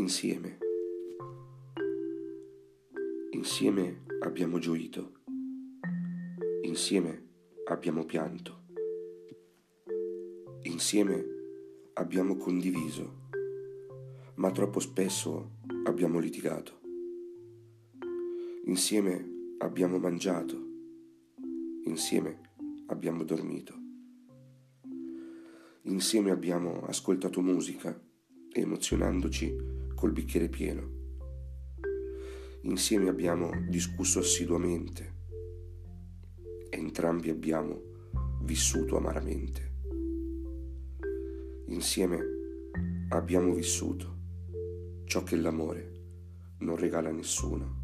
insieme. Insieme abbiamo gioito, insieme abbiamo pianto, insieme abbiamo condiviso, ma troppo spesso abbiamo litigato. Insieme abbiamo mangiato, insieme abbiamo dormito, insieme abbiamo ascoltato musica emozionandoci col bicchiere pieno. Insieme abbiamo discusso assiduamente. Entrambi abbiamo vissuto amaramente. Insieme abbiamo vissuto ciò che l'amore non regala a nessuno.